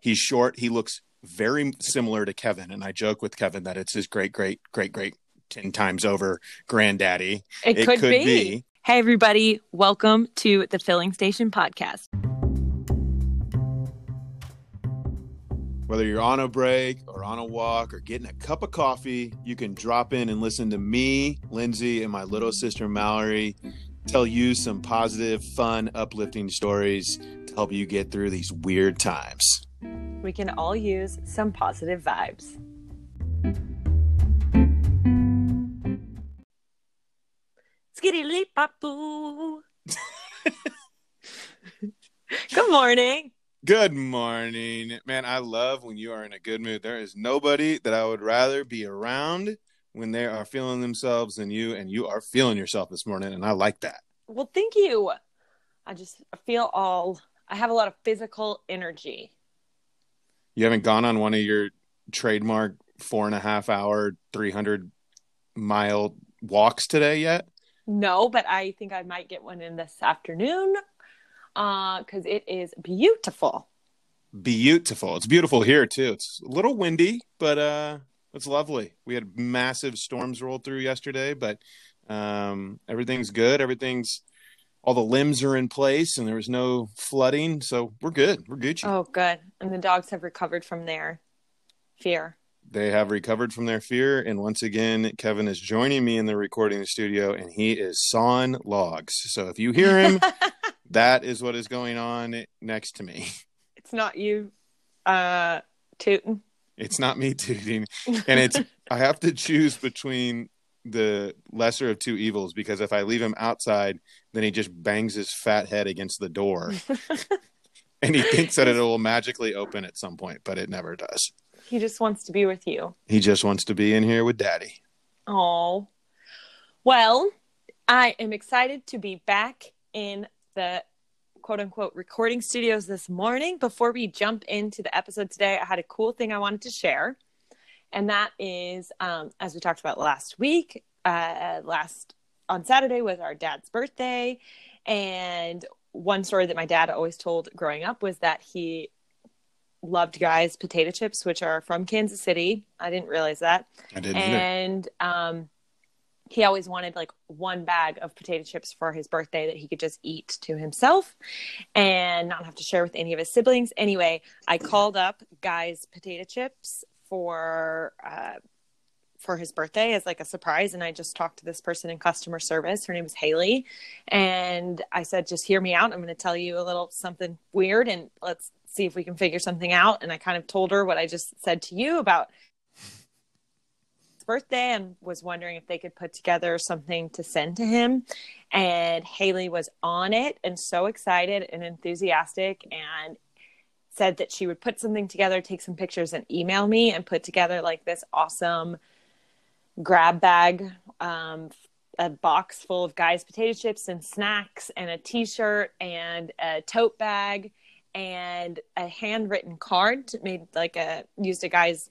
He's short. He looks very similar to Kevin, and I joke with Kevin that it's his great, great, great, great ten times over granddaddy. It, it could, could be. be. Hey, everybody! Welcome to the Filling Station podcast. Whether you're on a break or on a walk or getting a cup of coffee, you can drop in and listen to me, Lindsay, and my little sister Mallory tell you some positive, fun, uplifting stories to help you get through these weird times. We can all use some positive vibes. Skitty leap. Good morning. Good morning. Man, I love when you are in a good mood. There is nobody that I would rather be around when they are feeling themselves than you, and you are feeling yourself this morning. And I like that. Well, thank you. I just feel all, I have a lot of physical energy. You haven't gone on one of your trademark four and a half hour, 300 mile walks today yet? No, but I think I might get one in this afternoon because uh, it is beautiful. Beautiful. It's beautiful here too. It's a little windy, but uh, it's lovely. We had massive storms roll through yesterday, but um, everything's good. Everything's all the limbs are in place, and there was no flooding, so we're good. We're Gucci. Oh, good. And the dogs have recovered from their fear. They have recovered from their fear, and once again, Kevin is joining me in the recording studio, and he is sawing logs. So if you hear him that is what is going on next to me. It's not you uh tooting. It's not me tooting. And it's I have to choose between the lesser of two evils because if I leave him outside, then he just bangs his fat head against the door. and he thinks that it will magically open at some point, but it never does. He just wants to be with you. He just wants to be in here with daddy. Oh. Well, I am excited to be back in the quote unquote recording studios this morning. Before we jump into the episode today, I had a cool thing I wanted to share. And that is, um, as we talked about last week, uh, last on Saturday was our dad's birthday. And one story that my dad always told growing up was that he loved Guy's potato chips, which are from Kansas City. I didn't realize that. I didn't. And um, he always wanted like one bag of potato chips for his birthday that he could just eat to himself and not have to share with any of his siblings. Anyway, I called up Guy's Potato Chips for uh, for his birthday as like a surprise, and I just talked to this person in customer service. Her name is Haley, and I said, "Just hear me out. I'm going to tell you a little something weird, and let's see if we can figure something out." And I kind of told her what I just said to you about his birthday and was wondering if they could put together something to send to him. And Haley was on it and so excited and enthusiastic and said that she would put something together, take some pictures, and email me and put together like this awesome grab bag, um, a box full of guys' potato chips and snacks, and a t shirt and a tote bag and a handwritten card made like a used a guy's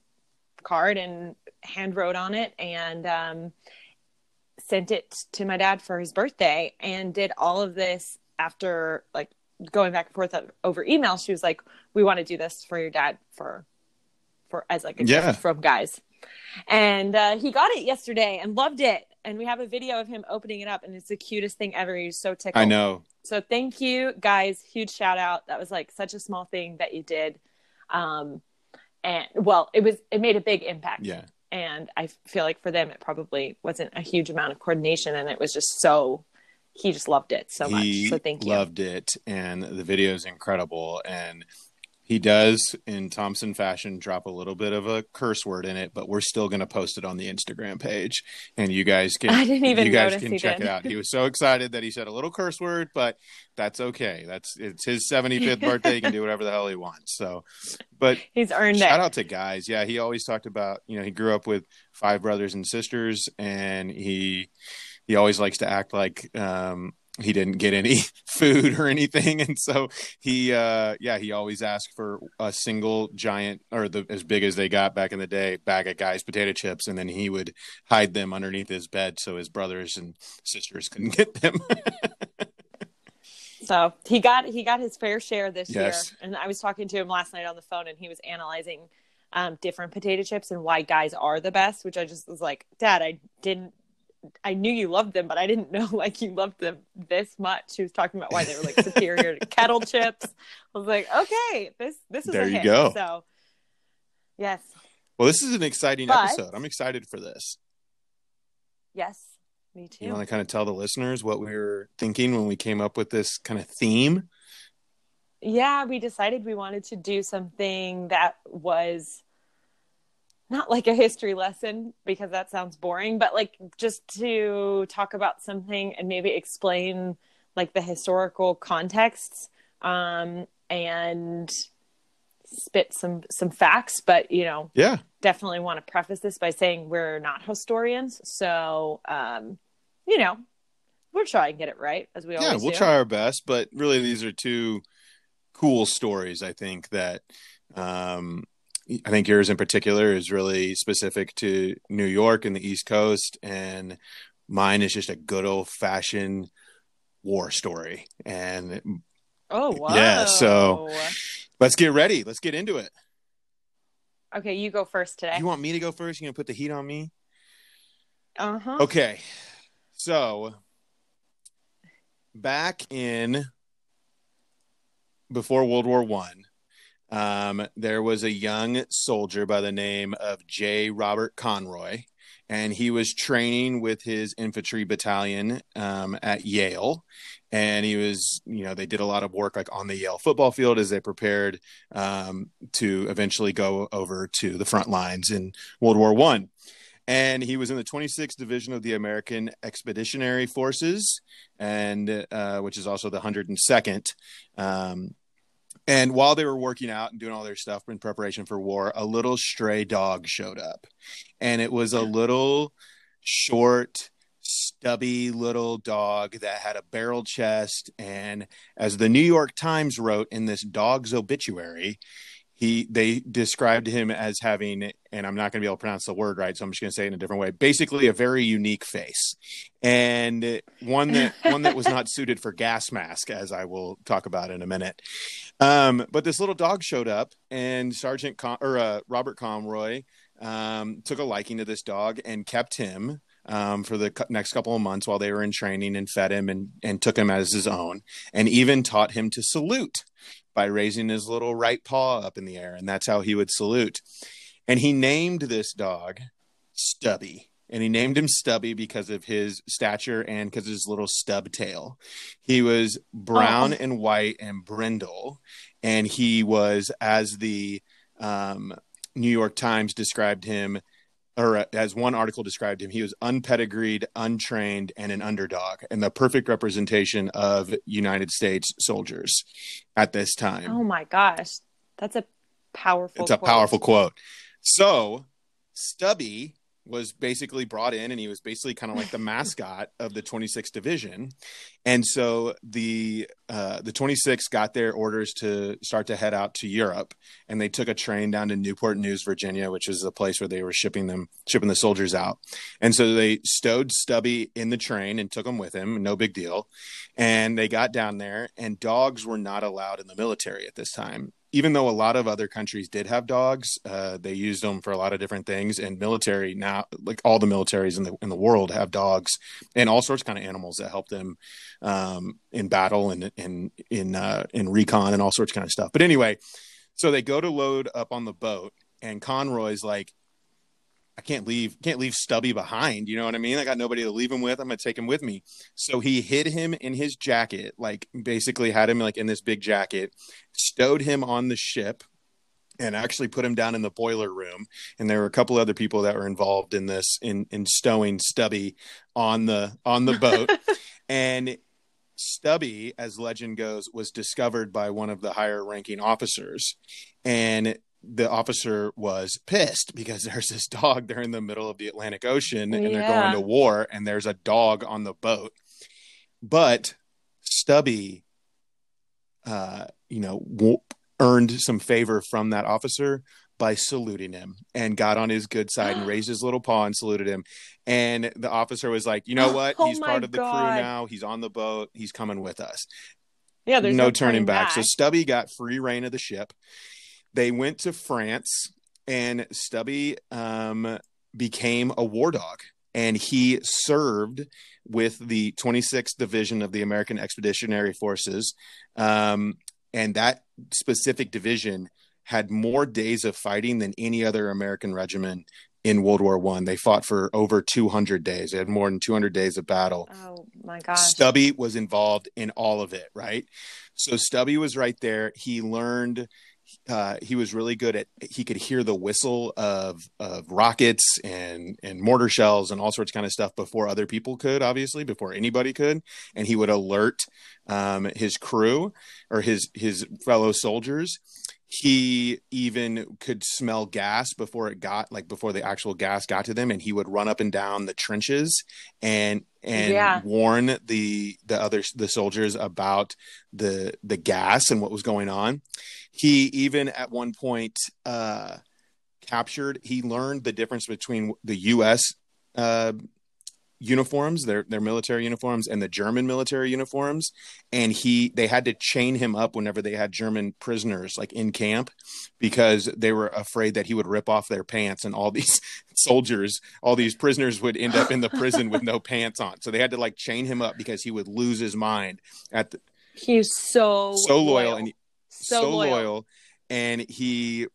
card and hand wrote on it and um, sent it to my dad for his birthday and did all of this after like going back and forth over email she was like we want to do this for your dad for for as like a yeah. gift from guys. And uh, he got it yesterday and loved it. And we have a video of him opening it up and it's the cutest thing ever. He's so tickled. I know. So thank you guys. Huge shout out. That was like such a small thing that you did. Um and well it was it made a big impact. Yeah. And i feel like for them it probably wasn't a huge amount of coordination and it was just so he just loved it so he much so thank you He loved it and the video is incredible and he does in Thompson fashion drop a little bit of a curse word in it, but we're still going to post it on the Instagram page, and you guys can. I didn't even you guys can check did. it out. He was so excited that he said a little curse word, but that's okay. That's it's his 75th birthday. He can do whatever the hell he wants. So, but he's earned shout it. out to guys. Yeah, he always talked about you know he grew up with five brothers and sisters, and he he always likes to act like um, he didn't get any food or anything and so he uh yeah he always asked for a single giant or the as big as they got back in the day bag of Guy's potato chips and then he would hide them underneath his bed so his brothers and sisters couldn't get them So he got he got his fair share this Yes. year. And I was talking to him last night on the phone, and he was analyzing um, different potato chips and why guys are the best. Which I just was like, Dad, I didn't. I knew you loved them, but I didn't know like you loved them this much. He was talking about why they were like superior to kettle chips. I was like, okay, this this is There a you hit. go. So yes, Well, this is an exciting But- episode. I'm excited for this. yes, me too. You want to kind of tell the listeners what we were thinking when we came up with this kind of theme? yeah, we decided we wanted to do something that was not like a history lesson because that sounds boring, but like just to talk about something and maybe explain like the historical contexts um, and spit some some facts. But you know, Yeah. definitely want to preface this by saying we're not historians, so um, you know, we'll try and get it right as we yeah, always Yeah, we'll do. try our best, but really these are two cool stories. I think that um, I think yours in particular is really specific to New York and the East Coast, and mine is just a good old fashioned war story. And Oh wow! Yeah, so- let's get ready. Let's get into it. okay, you go first today. You want me to go first? You gonna put the heat on me? Uh huh. Okay. So back in before World War One, um, there was a young soldier by the name of J. Robert Conroy, and he was training with his infantry battalion um, at Yale. And he was, you know, they did a lot of work like on the Yale football field as they prepared um, to eventually go over to the front lines in World War One and he was in the 26th division of the american expeditionary forces and uh, which is also the 102nd um, and while they were working out and doing all their stuff in preparation for war a little stray dog showed up. And it was a little short stubby little dog that had a barrel chest. And as the new york times wrote in this dog's obituary he they described him as having and i'm not going to be able to pronounce the word right so i'm just going to say it in a different way basically a very unique face. And one that one that was not suited for gas mask as i will talk about in a minute. Um, but this little dog showed up and sergeant Con- or uh, robert conroy um, took a liking to this dog and kept him um, for the next couple of months while they were in training and fed him and, and took him as his own and even taught him to salute by raising his little right paw up in the air, and that's how he would salute. And he named this dog Stubby. And he named him Stubby because of his stature and because of his little stub tail. He was brown Oh. and white and brindle, and he was, as the um, New York Times described him, or uh, as one article described him, he was unpedigreed, untrained, and an underdog, and the perfect representation of United States soldiers at this time. Oh my gosh, that's a powerful. it's a powerful quote. So, Stubby was basically brought in, and he was basically kind of like the mascot of the 26th Division. And so the uh, the 26th got their orders to start to head out to Europe, and they took a train down to Newport News, Virginia, which is the place where they were shipping them shipping the soldiers out. And so they stowed Stubby in the train and took him with him, no big deal. And they got down there, and dogs were not allowed in the military at this time. Even though a lot of other countries did have dogs, uh, they used them for a lot of different things. And military now, like all the militaries in the in the world, have dogs and all sorts of kind of animals that help them um, in battle and in in uh, in recon and all sorts of kind of stuff. But anyway, so they go to load up on the boat, and Conroy's like, I can't leave, can't leave Stubby behind. You know what I mean? I got nobody to leave him with. I'm gonna take him with me. So he hid him in his jacket, like basically had him like in this big jacket, stowed him on the ship, and actually put him down in the boiler room. And there were a couple other people that were involved in this in in stowing Stubby on the on the boat. and Stubby, as legend goes, was discovered by one of the higher ranking officers. And the officer was pissed because there's this dog. They're in the middle of the Atlantic Ocean and they're going to war, and there's a dog on the boat. But Stubby, uh, you know, w- earned some favor from that officer by saluting him and got on his good side and raised his little paw and saluted him. And the officer was like, you know what? Oh He's part of the God. crew now. He's on the boat. He's coming with us. Yeah, there's no, turning back. So Stubby got free rein of the ship. They went to France, and Stubby um, became a war dog, and he served with the 26th Division of the American Expeditionary Forces, um, and that specific division had more days of fighting than any other American regiment in World War One. They fought for over 200 days. They had more than 200 days of battle. Oh my gosh! Stubby was involved in all of it, right? So Stubby was right there. He learned. Uh, he was really good at. He could hear the whistle of of rockets and and mortar shells and all sorts of kind of stuff before other people could. Obviously, before anybody could, and he would alert um, his crew or his his fellow soldiers he even could smell gas before it got like before the actual gas got to them and he would run up and down the trenches and and yeah. warn the the other the soldiers about the the gas and what was going on he even at one point uh captured he learned the difference between the US uh uniforms, their their military uniforms, and the German military uniforms. And he they had to chain him up whenever they had German prisoners like in camp because they were afraid that he would rip off their pants and all these soldiers, all these prisoners would end up in the prison with no pants on. So they had to like chain him up because he would lose his mind at the He's so so loyal, loyal. and so, so loyal. loyal and he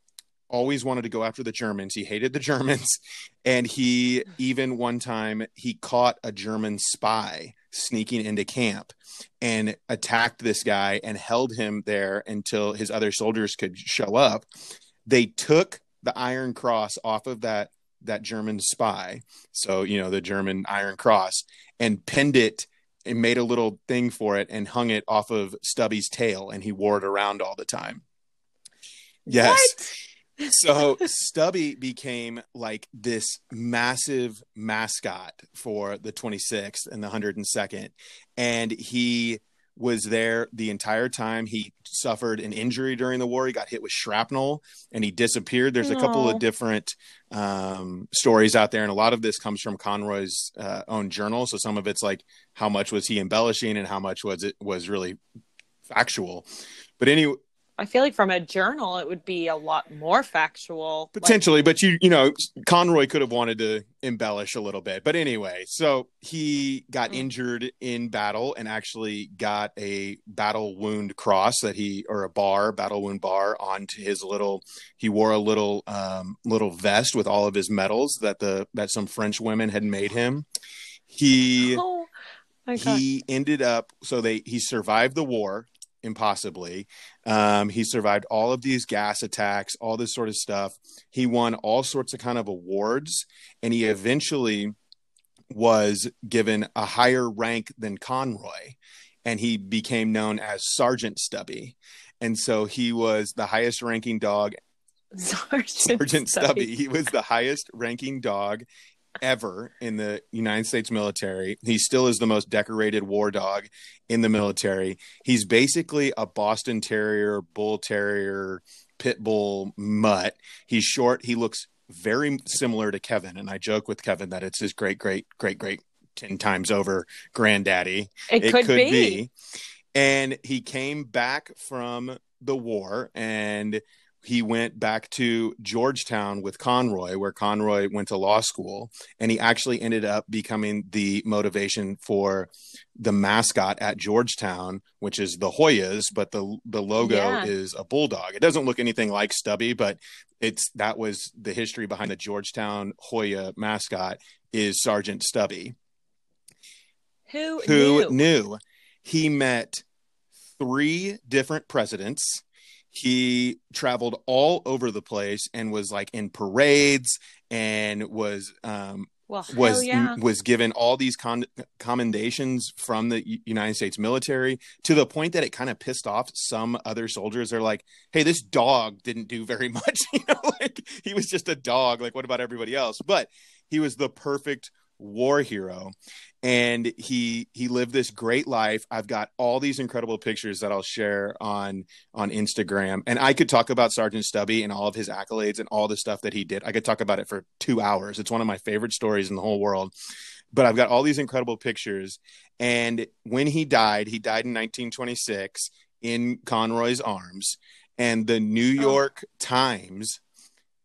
always wanted to go after the Germans. He hated the Germans. And he even one time he caught a German spy sneaking into camp and attacked this guy and held him there until his other soldiers could show up. They took the Iron Cross off of that that German spy. So, you know, the German Iron Cross and pinned it and made a little thing for it and hung it off of Stubby's tail and he wore it around all the time. Yes. What? So Stubby became like this massive mascot for the 26th and the 102nd. And he was there the entire time. He suffered an injury during the war. He got hit with shrapnel and he disappeared. There's a couple of different um, stories out there, and a lot of this comes from Conroy's uh, own journal. So some of it's like how much was he embellishing and how much was it was really factual. But anyway, I feel like from a journal, it would be a lot more factual. Potentially, like... but you, you know, Conroy could have wanted to embellish a little bit. But anyway, so he got mm. injured in battle and actually got a battle wound cross that he, or a bar, battle wound bar onto his little, he wore a little, um, little vest with all of his medals that the, that some French women had made him. He, oh, he ended up, so they, he survived the war impossibly. Um, he survived all of these gas attacks, all this sort of stuff. He won all sorts of kind of awards, and he eventually was given a higher rank than Conroy, and he became known as Sergeant Stubby. And so he was the highest ranking dog. Sergeant, Sergeant Stubby. Stubby. He was the highest ranking dog ever in the United States military. He still is the most decorated war dog in the military. He's basically a Boston Terrier, Bull Terrier, Pit Bull mutt. He's short. He looks very similar to Kevin. And I joke with Kevin that it's his great, great, great, great 10 times over granddaddy. It, it could, could be. be. And he came back from the war and he went back to Georgetown with Conroy, where Conroy went to law school, and he actually ended up becoming the motivation for the mascot at Georgetown, which is the Hoyas, but the the logo yeah. is a bulldog. It doesn't look anything like Stubby, but it's that was the history behind the Georgetown Hoya mascot is Sergeant Stubby. Who who knew? knew? He met three different presidents he traveled all over the place and was like in parades and was um well, was yeah. was given all these con- commendations from the U- United States military to the point that it kind of pissed off some other soldiers. They're like, "Hey, this dog didn't do very much. you know, like he was just a dog. Like, what about everybody else?" But he was the perfect war hero and he he lived this great life i've got all these incredible pictures that i'll share on on instagram and i could talk about sergeant stubby and all of his accolades and all the stuff that he did i could talk about it for two hours it's one of my favorite stories in the whole world but I've got all these incredible pictures. And when he died, he died in 1926 in Conroy's arms. And the New Oh. York Times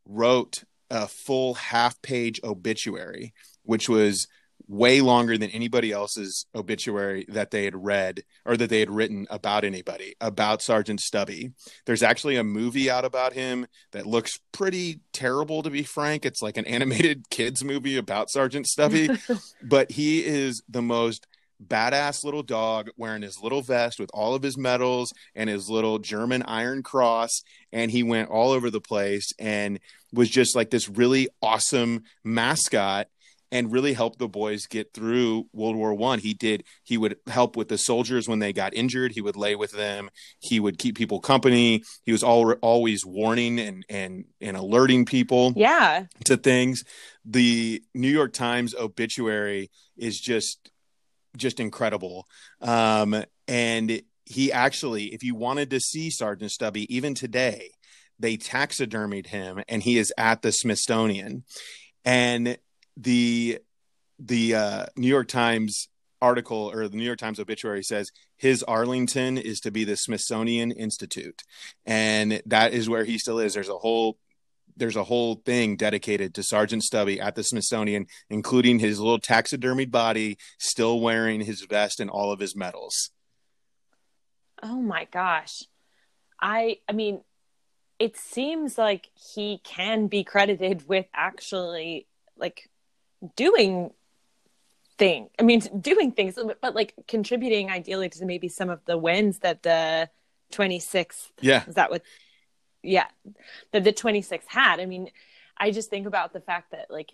wrote a full half page obituary, which was way longer than anybody else's obituary that they had read or that they had written about anybody about Sergeant Stubby. There's actually a movie out about him that looks pretty terrible to be frank. It's like an animated kids movie about Sergeant Stubby, but he is the most badass little dog wearing his little vest with all of his medals and his little German iron cross and he went all over the place and was just like this really awesome mascot and really helped the boys get through World War One. He did. He would help with the soldiers when they got injured. He would lay with them. He would keep people company. He was all, always warning and and and alerting people Yeah. to things. The New York Times obituary is just just incredible. Um, and he actually, if you wanted to see Sergeant Stubby, even today, they taxidermied him, and he is at the Smithsonian. And the the uh, New York Times article or the New York Times obituary says his Arlington is to be the Smithsonian Institute, and that is where he still is. There's a whole there's a whole thing dedicated to Sergeant Stubby at the Smithsonian, including his little taxidermied body, still wearing his vest and all of his medals. Oh my gosh. I I mean it seems like he can be credited with actually like doing thing. I mean doing things but like contributing ideally to maybe some of the wins that the 26th Yeah, is that what yeah that the 26th had. I mean I just think about the fact that like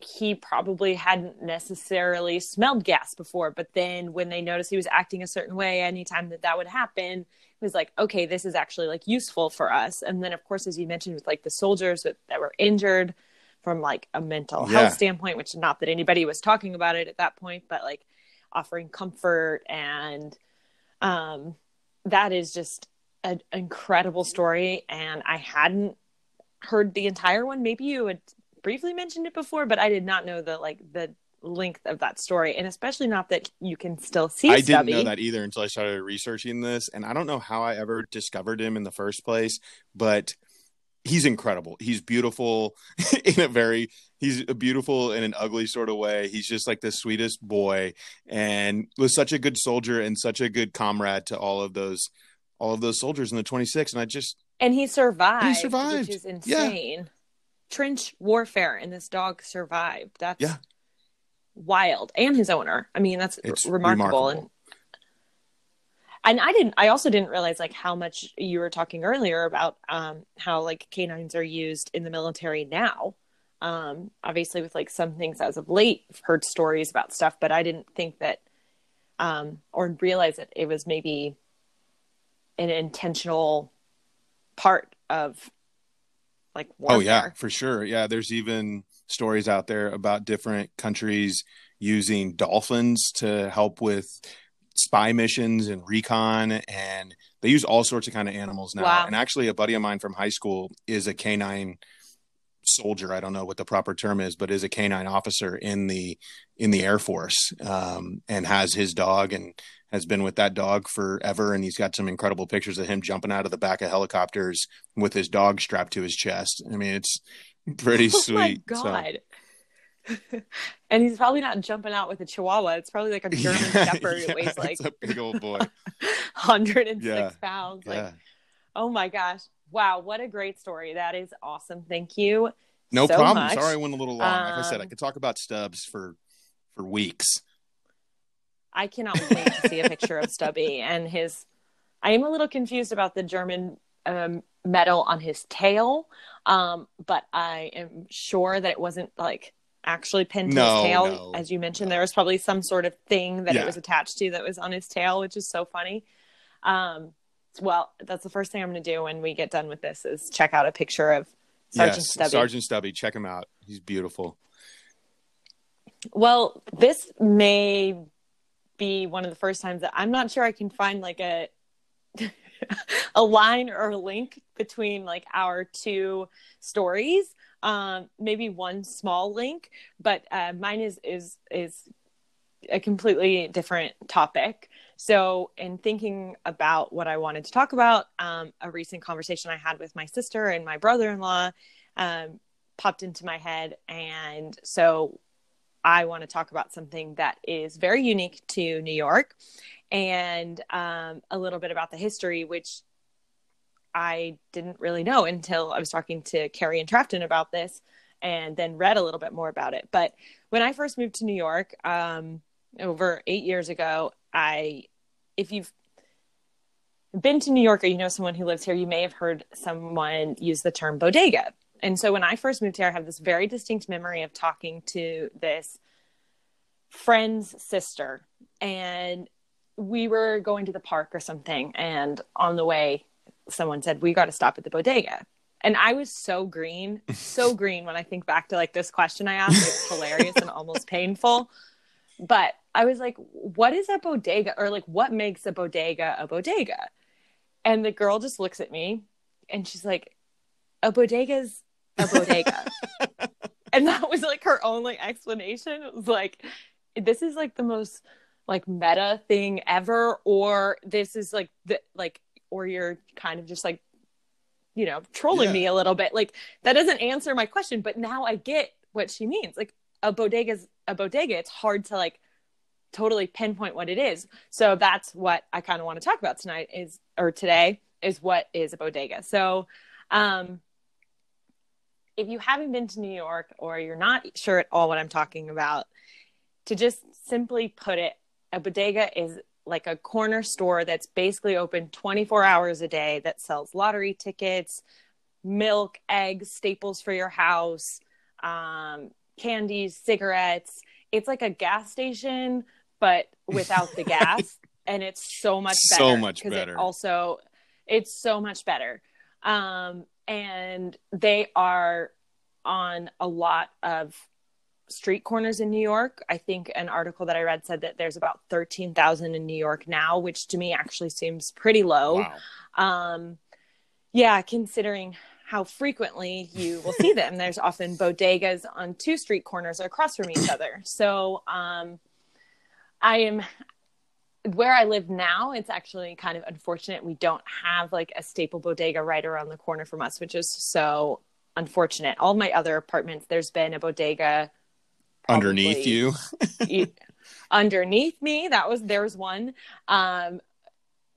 he probably hadn't necessarily smelled gas before, but then when they noticed he was acting a certain way, anytime that that would happen, it was like, okay, this is actually like useful for us. And then, of course, as you mentioned, with like the soldiers that, that were injured from like a mental Yeah. health standpoint, which not that anybody was talking about it at that point, but like offering comfort and um, that is just an incredible story. And I hadn't heard the entire one. Maybe you had briefly mentioned it before, but I did not know the like the length of that story, and especially not that you can still see. I didn't know that either until I started researching this, and I don't know how I ever discovered him in the first place, but he's incredible. He's beautiful in a very he's a beautiful in an ugly sort of way. He's just like the sweetest boy and was such a good soldier and such a good comrade to all of those all of those soldiers in the 26 and I just and he survived. He survived. which is Yeah. insane. Trench warfare, and this dog survived. That's Yeah. wild. And his owner. I mean, that's remarkable. remarkable. And and I didn't. I also didn't realize like how much you were talking earlier about um, how like canines are used in the military now. Um, obviously, with like some things as of late, I've heard stories about stuff, but I didn't think that um, or realize that it was maybe an intentional part of like warfare. Oh yeah, for sure. Yeah, there's even stories out there about different countries using dolphins to help with spy missions and recon and they use all sorts of kind of animals now. Wow. And actually a buddy of mine from high school is a canine soldier. I don't know what the proper term is, but is a canine officer in the in the Air Force. Um, and has his dog and has been with that dog forever and he's got some incredible pictures of him jumping out of the back of helicopters with his dog strapped to his chest. I mean, it's pretty Oh sweet. my So- god. and he's probably not jumping out with a chihuahua. It's probably like a German Yeah, shepherd who yeah, weighs like a big old boy. 106 Yeah. pounds. Like, oh my gosh. Wow, what a great story. That is awesome. Thank you. No so problem. much. Sorry I went a little long. like I said, I Um, could talk about Stubbs for for weeks. I cannot wait to see a picture of Stubby and his. I am a little confused about the German um, medal on his tail, um, but I am sure that it wasn't like actually pinned to No, his tail. no, As you mentioned, there was probably some sort of thing that Yeah. it was attached to that was on his tail, which is so funny. Um, well, that's the first thing I'm going to do when we get done with this is check out a picture of Sergeant yes, Stubby. Sergeant Stubby. Check him out. He's beautiful. Well, this may be one of the first times that I'm not sure I can find like a a line or a link between like our two stories. Um, maybe one small link, but uh, mine is is is a completely different topic. So, in thinking about what I wanted to talk about, um, a recent conversation I had with my sister and my brother in law um, popped into my head. And so, I want to talk about something that is very unique to New York and um, a little bit about the history, which I didn't really know until I was talking to Carrie and Trafton about this and then read a little bit more about it. But when I first moved to New York um, over eight years ago, I, if you've been to New York or you know someone who lives here, you may have heard someone use the term bodega. And so when I first moved here, I have this very distinct memory of talking to this friend's sister, and we were going to the park or something. And on the way, someone said, We got to stop at the bodega. And I was so green, so green when I think back to like this question I asked. It's hilarious and almost painful. But I was like, what is a bodega? Or like, what makes a bodega a bodega? And the girl just looks at me and she's like, a bodega's a bodega. and that was like her only explanation. It was like, this is like the most like meta thing ever, or this is like the like, or you're kind of just like, you know, trolling yeah. me a little bit. Like that doesn't answer my question, but now I get what she means. Like a bodega is a bodega. It's hard to like totally pinpoint what it is. So that's what I kind of want to talk about tonight is or today is what is a bodega. So um if you haven't been to New York or you're not sure at all what I'm talking about, to just simply put it, a bodega is like a corner store that's basically open 24 hours a day that sells lottery tickets, milk, eggs, staples for your house, um, candies, cigarettes. It's like a gas station, but without the gas. and it's so much better. So much better. It also, it's so much better. Um, and they are on a lot of street corners in New York. I think an article that I read said that there's about 13,000 in New York now, which to me actually seems pretty low. Wow. Um, yeah, considering how frequently you will see them. There's often bodegas on two street corners across from each other. So um, I am where I live now, it's actually kind of unfortunate. We don't have like a staple bodega right around the corner from us, which is so unfortunate. All my other apartments, there's been a bodega underneath you. underneath me, that was there was one. Um,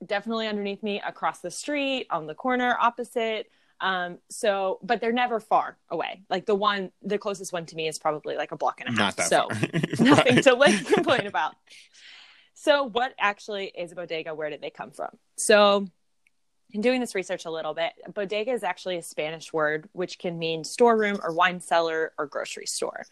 definitely underneath me, across the street, on the corner opposite. Um, so, but they're never far away. Like the one, the closest one to me is probably like a block and a half. so nothing to like complain about. So, what actually is a bodega? Where did they come from? So, in doing this research a little bit, bodega is actually a Spanish word which can mean storeroom or wine cellar or grocery store.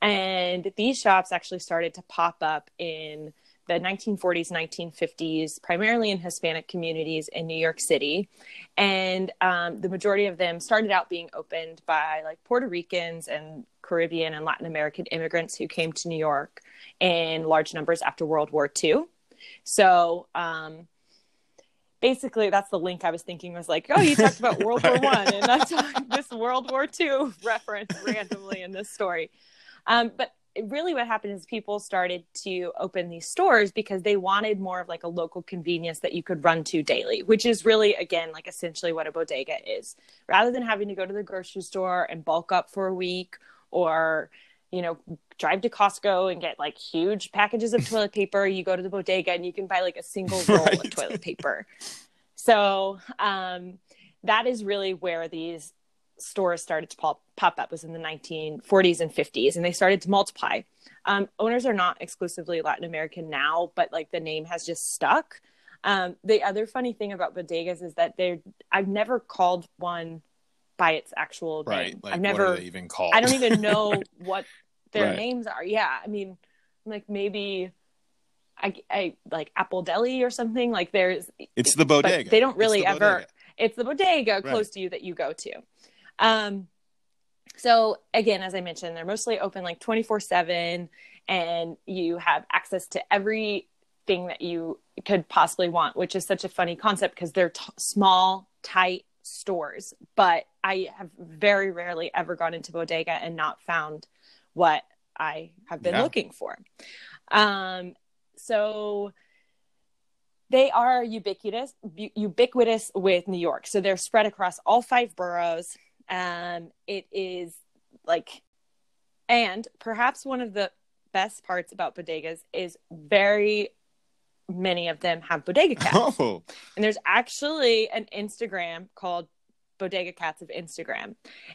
And these shops actually started to pop up in the 1940s, 1950s, primarily in Hispanic communities in New York City. And um, the majority of them started out being opened by like Puerto Ricans and Caribbean and Latin American immigrants who came to New York in large numbers after World War II. So, um, basically that's the link I was thinking was like, oh, you talked about World. War One, and that's this World War Two reference randomly in this story. Um, but really what happened is people started to open these stores because they wanted more of like a local convenience that you could run to daily which is really again like essentially what a bodega is rather than having to go to the grocery store and bulk up for a week or you know drive to costco and get like huge packages of toilet paper. You go to the bodega and you can buy like a single roll right. of toilet paper. So um, that is really where these stores started to pop, pop up was in the 1940s and 50s and they started to multiply. Um, owners are not exclusively latin american now but like the name has just stuck. Um, the other funny thing about bodegas is that they're i've never called one by its actual right, name. Like, i've never even called? I don't even know what their Right. names are yeah i mean like maybe I, I like apple deli or something like there's it's the bodega. they don't It's really the ever bodega. it's the bodega close to you that you go to um so again as i mentioned they're mostly open like 24 7 and you have access to every thing that you could possibly want, which is such a funny concept because they're t- small, tight stores. But I have very rarely ever gone into bodega and not found what I have been yeah. looking for. Um, so they are ubiquitous, ubiquitous with New York. So they're spread across all five boroughs. Um, it is like, and perhaps one of the best parts about bodegas is very many of them have bodega cats. Oh. And there's actually an Instagram called Bodega Cats of Instagram.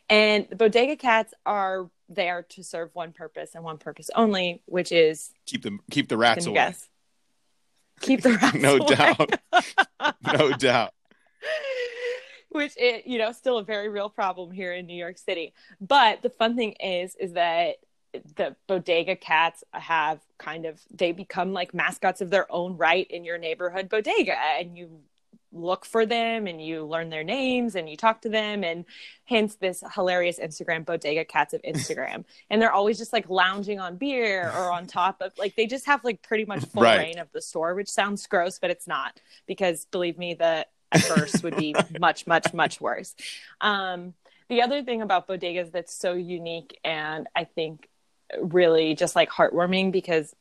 And the bodega cats are there to serve one purpose and one purpose only, which is keep them keep the rats away. Guess? Keep the rats no away. doubt. no doubt. Which it, you know, still a very real problem here in New York City. But the fun thing is is that the bodega cats have kind of they become like mascots of their own right in your neighborhood bodega and you look for them and you learn their names and you talk to them and hence this hilarious instagram bodega cats of instagram and they're always just like lounging on beer or on top of like they just have like pretty much full right. rein of the store which sounds gross but it's not because believe me the first would be much much much worse um the other thing about bodegas that's so unique and i think really just like heartwarming because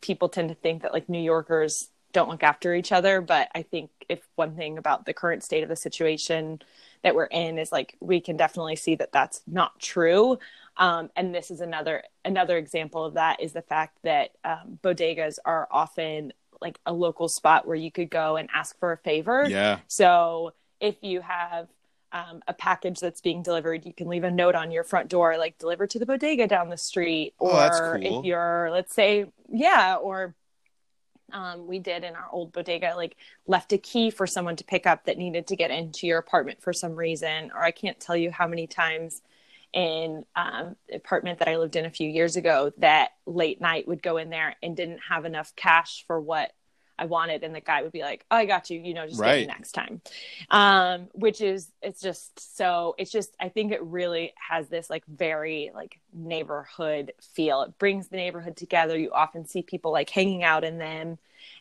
people tend to think that like New Yorkers don't look after each other. But I think if one thing about the current state of the situation that we're in is like we can definitely see that that's not true. Um, and this is another another example of that is the fact that um, bodegas are often like a local spot where you could go and ask for a favor. Yeah. So if you have um, a package that's being delivered, you can leave a note on your front door, like deliver to the bodega down the street. Oh, or cool. if you're, let's say, yeah, or um, we did in our old bodega, like left a key for someone to pick up that needed to get into your apartment for some reason. Or I can't tell you how many times in um, apartment that I lived in a few years ago that late night would go in there and didn't have enough cash for what I wanted, and the guy would be like, oh, "I got you," you know, just right. next time. Um, which is it's just so it's just I think it really has this like very like neighborhood feel. It brings the neighborhood together. You often see people like hanging out in them,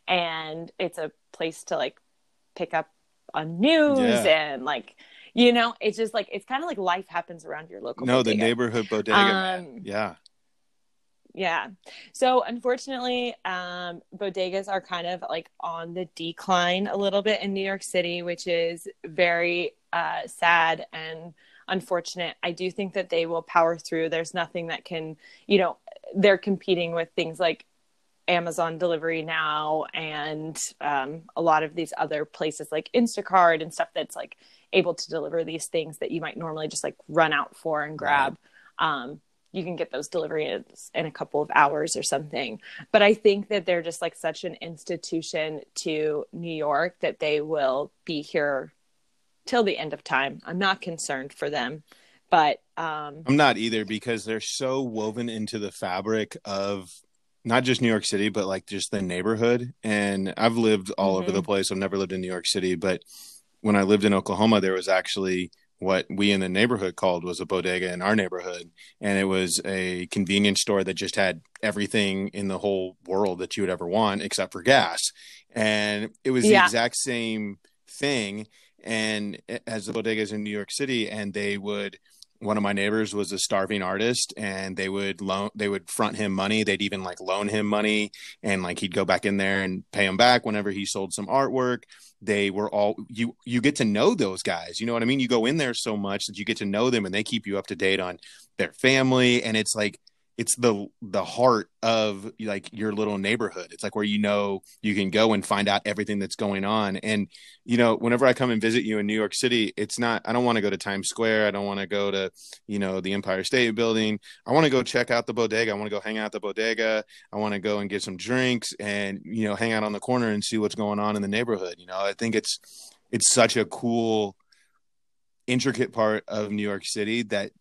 and it's a place to like pick up on news yeah. and like you know it's just like it's kind of like life happens around your local no bodega. the neighborhood bodega um, yeah yeah. So unfortunately, um, bodegas are kind of like on the decline a little bit in New York City, which is very uh, sad and unfortunate. I do think that they will power through. There's nothing that can, you know, they're competing with things like Amazon delivery now and um, a lot of these other places like Instacart and stuff that's like able to deliver these things that you might normally just like run out for and grab. Right. Um, you can get those deliveries in a couple of hours or something. But I think that they're just like such an institution to New York that they will be here till the end of time. I'm not concerned for them, but um, I'm not either because they're so woven into the fabric of not just New York City, but like just the neighborhood. And I've lived all mm-hmm. over the mm-hmm. place. I've never lived in New York City, but when I lived in Oklahoma, there was actually what we in the neighborhood called was a bodega in our neighborhood. And it was a convenience store that just had everything in the whole world that you would ever want except for gas. And it was yeah. the exact same thing. And as the bodegas in New York City and they would one of my neighbors was a starving artist and they would loan they would front him money. They'd even like loan him money and like he'd go back in there and pay him back whenever he sold some artwork. They were all you you get to know those guys you know what i mean? You go in there so much that you get to know them and they keep you up to date on their family and it's like it's the the heart of like your little neighborhood. It's like where you know you can go and find out everything that's going on. And you know whenever i come and visit you in new york city it's not i don't want to go to times square. I don't want to go to you know the empire state building. I want to go check out the bodega. I want to go hang out the bodega. I want to go and get some drinks and you know hang out on the corner and see what's going on in the neighborhood. You know i think it's it's such a cool intricate part of new york city that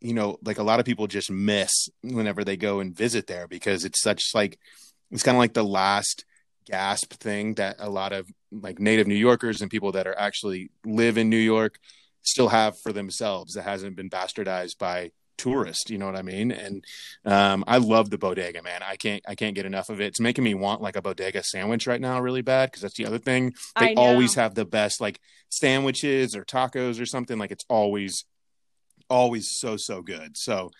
you know like a lot of people just miss whenever they go and visit there because it's such like it's kind of like the last gasp thing that a lot of like native New Yorkers and people that are actually live in New York still have for themselves that hasn't been bastardized by tourists. You know what I mean? And um, I love the bodega, man. I can't I can't get enough of it. It's making me want like a bodega sandwich right now, really bad because that's the other thing. They always have the best like sandwiches or tacos or something. Like it's always always so so good. So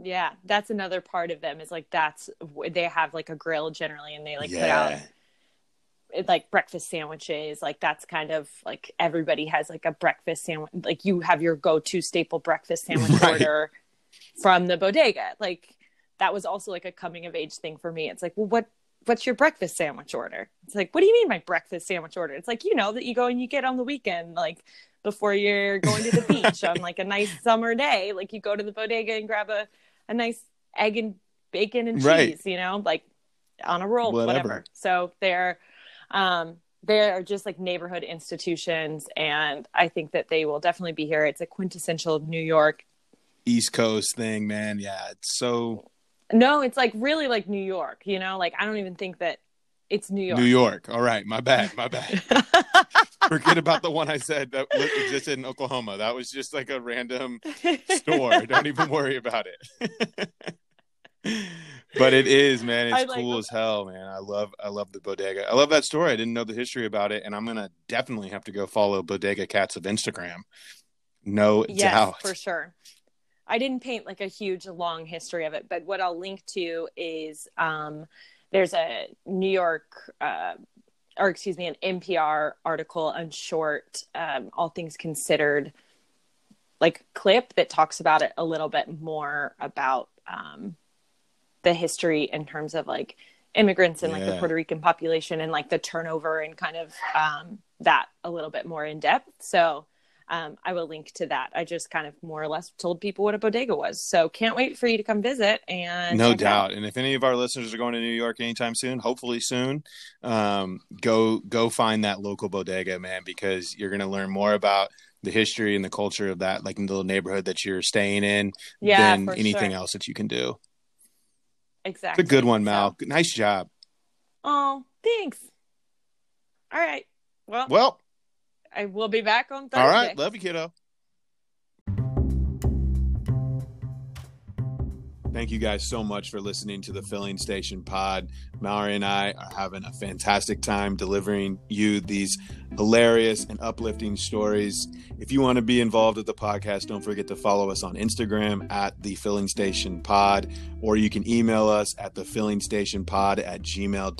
yeah, that's another part of them is like that's they have like a grill generally, and they like yeah. put out like breakfast sandwiches like that's kind of like everybody has like a breakfast sandwich like you have your go-to staple breakfast sandwich right. order from the bodega like that was also like a coming of age thing for me it's like well what what's your breakfast sandwich order it's like what do you mean my breakfast sandwich order it's like you know that you go and you get on the weekend like before you're going to the beach on like a nice summer day like you go to the bodega and grab a, a nice egg and bacon and cheese right. you know like on a roll whatever, whatever. so they're um, they're just like neighborhood institutions, and I think that they will definitely be here. It's a quintessential New York East Coast thing, man. Yeah, it's so. No, it's like really like New York. You know, like I don't even think that it's New York. New York. All right, my bad, my bad. Forget about the one I said that existed in Oklahoma. That was just like a random store. Don't even worry about it. but it is, man. It's like cool as hell, man. I love, I love the bodega. I love that story. I didn't know the history about it, and I'm gonna definitely have to go follow Bodega Cats of Instagram. No yes, doubt, for sure. I didn't paint like a huge long history of it, but what I'll link to is um, there's a New York, uh, or excuse me, an NPR article on short, um, all things considered, like clip that talks about it a little bit more about um, the history in terms of like immigrants and like the Puerto Rican population and like the turnover and kind of um, that a little bit more in depth. So um, I will link to that. I just kind of more or less told people what a bodega was. So can't wait for you to come visit. And no doubt. And if any of our listeners are going to New York anytime soon, hopefully soon, um, go go find that local bodega, man, because you're going to learn more about the history and the culture of that like little neighborhood that you're staying in yeah, than anything sure. else that you can do. Exactly. It's a good one, Mal. So. Nice job. Oh, thanks. All right. Well, well, I will be back on Thursday. All right. Love you, kiddo. Thank you guys so much for listening to the Filling Station Pod. Mallory and I are having a fantastic time delivering you these hilarious and uplifting stories. If you want to be involved with the podcast, don't forget to follow us on Instagram at the Filling Station Pod, or you can email us at the Filling Station Pod at gmail.com.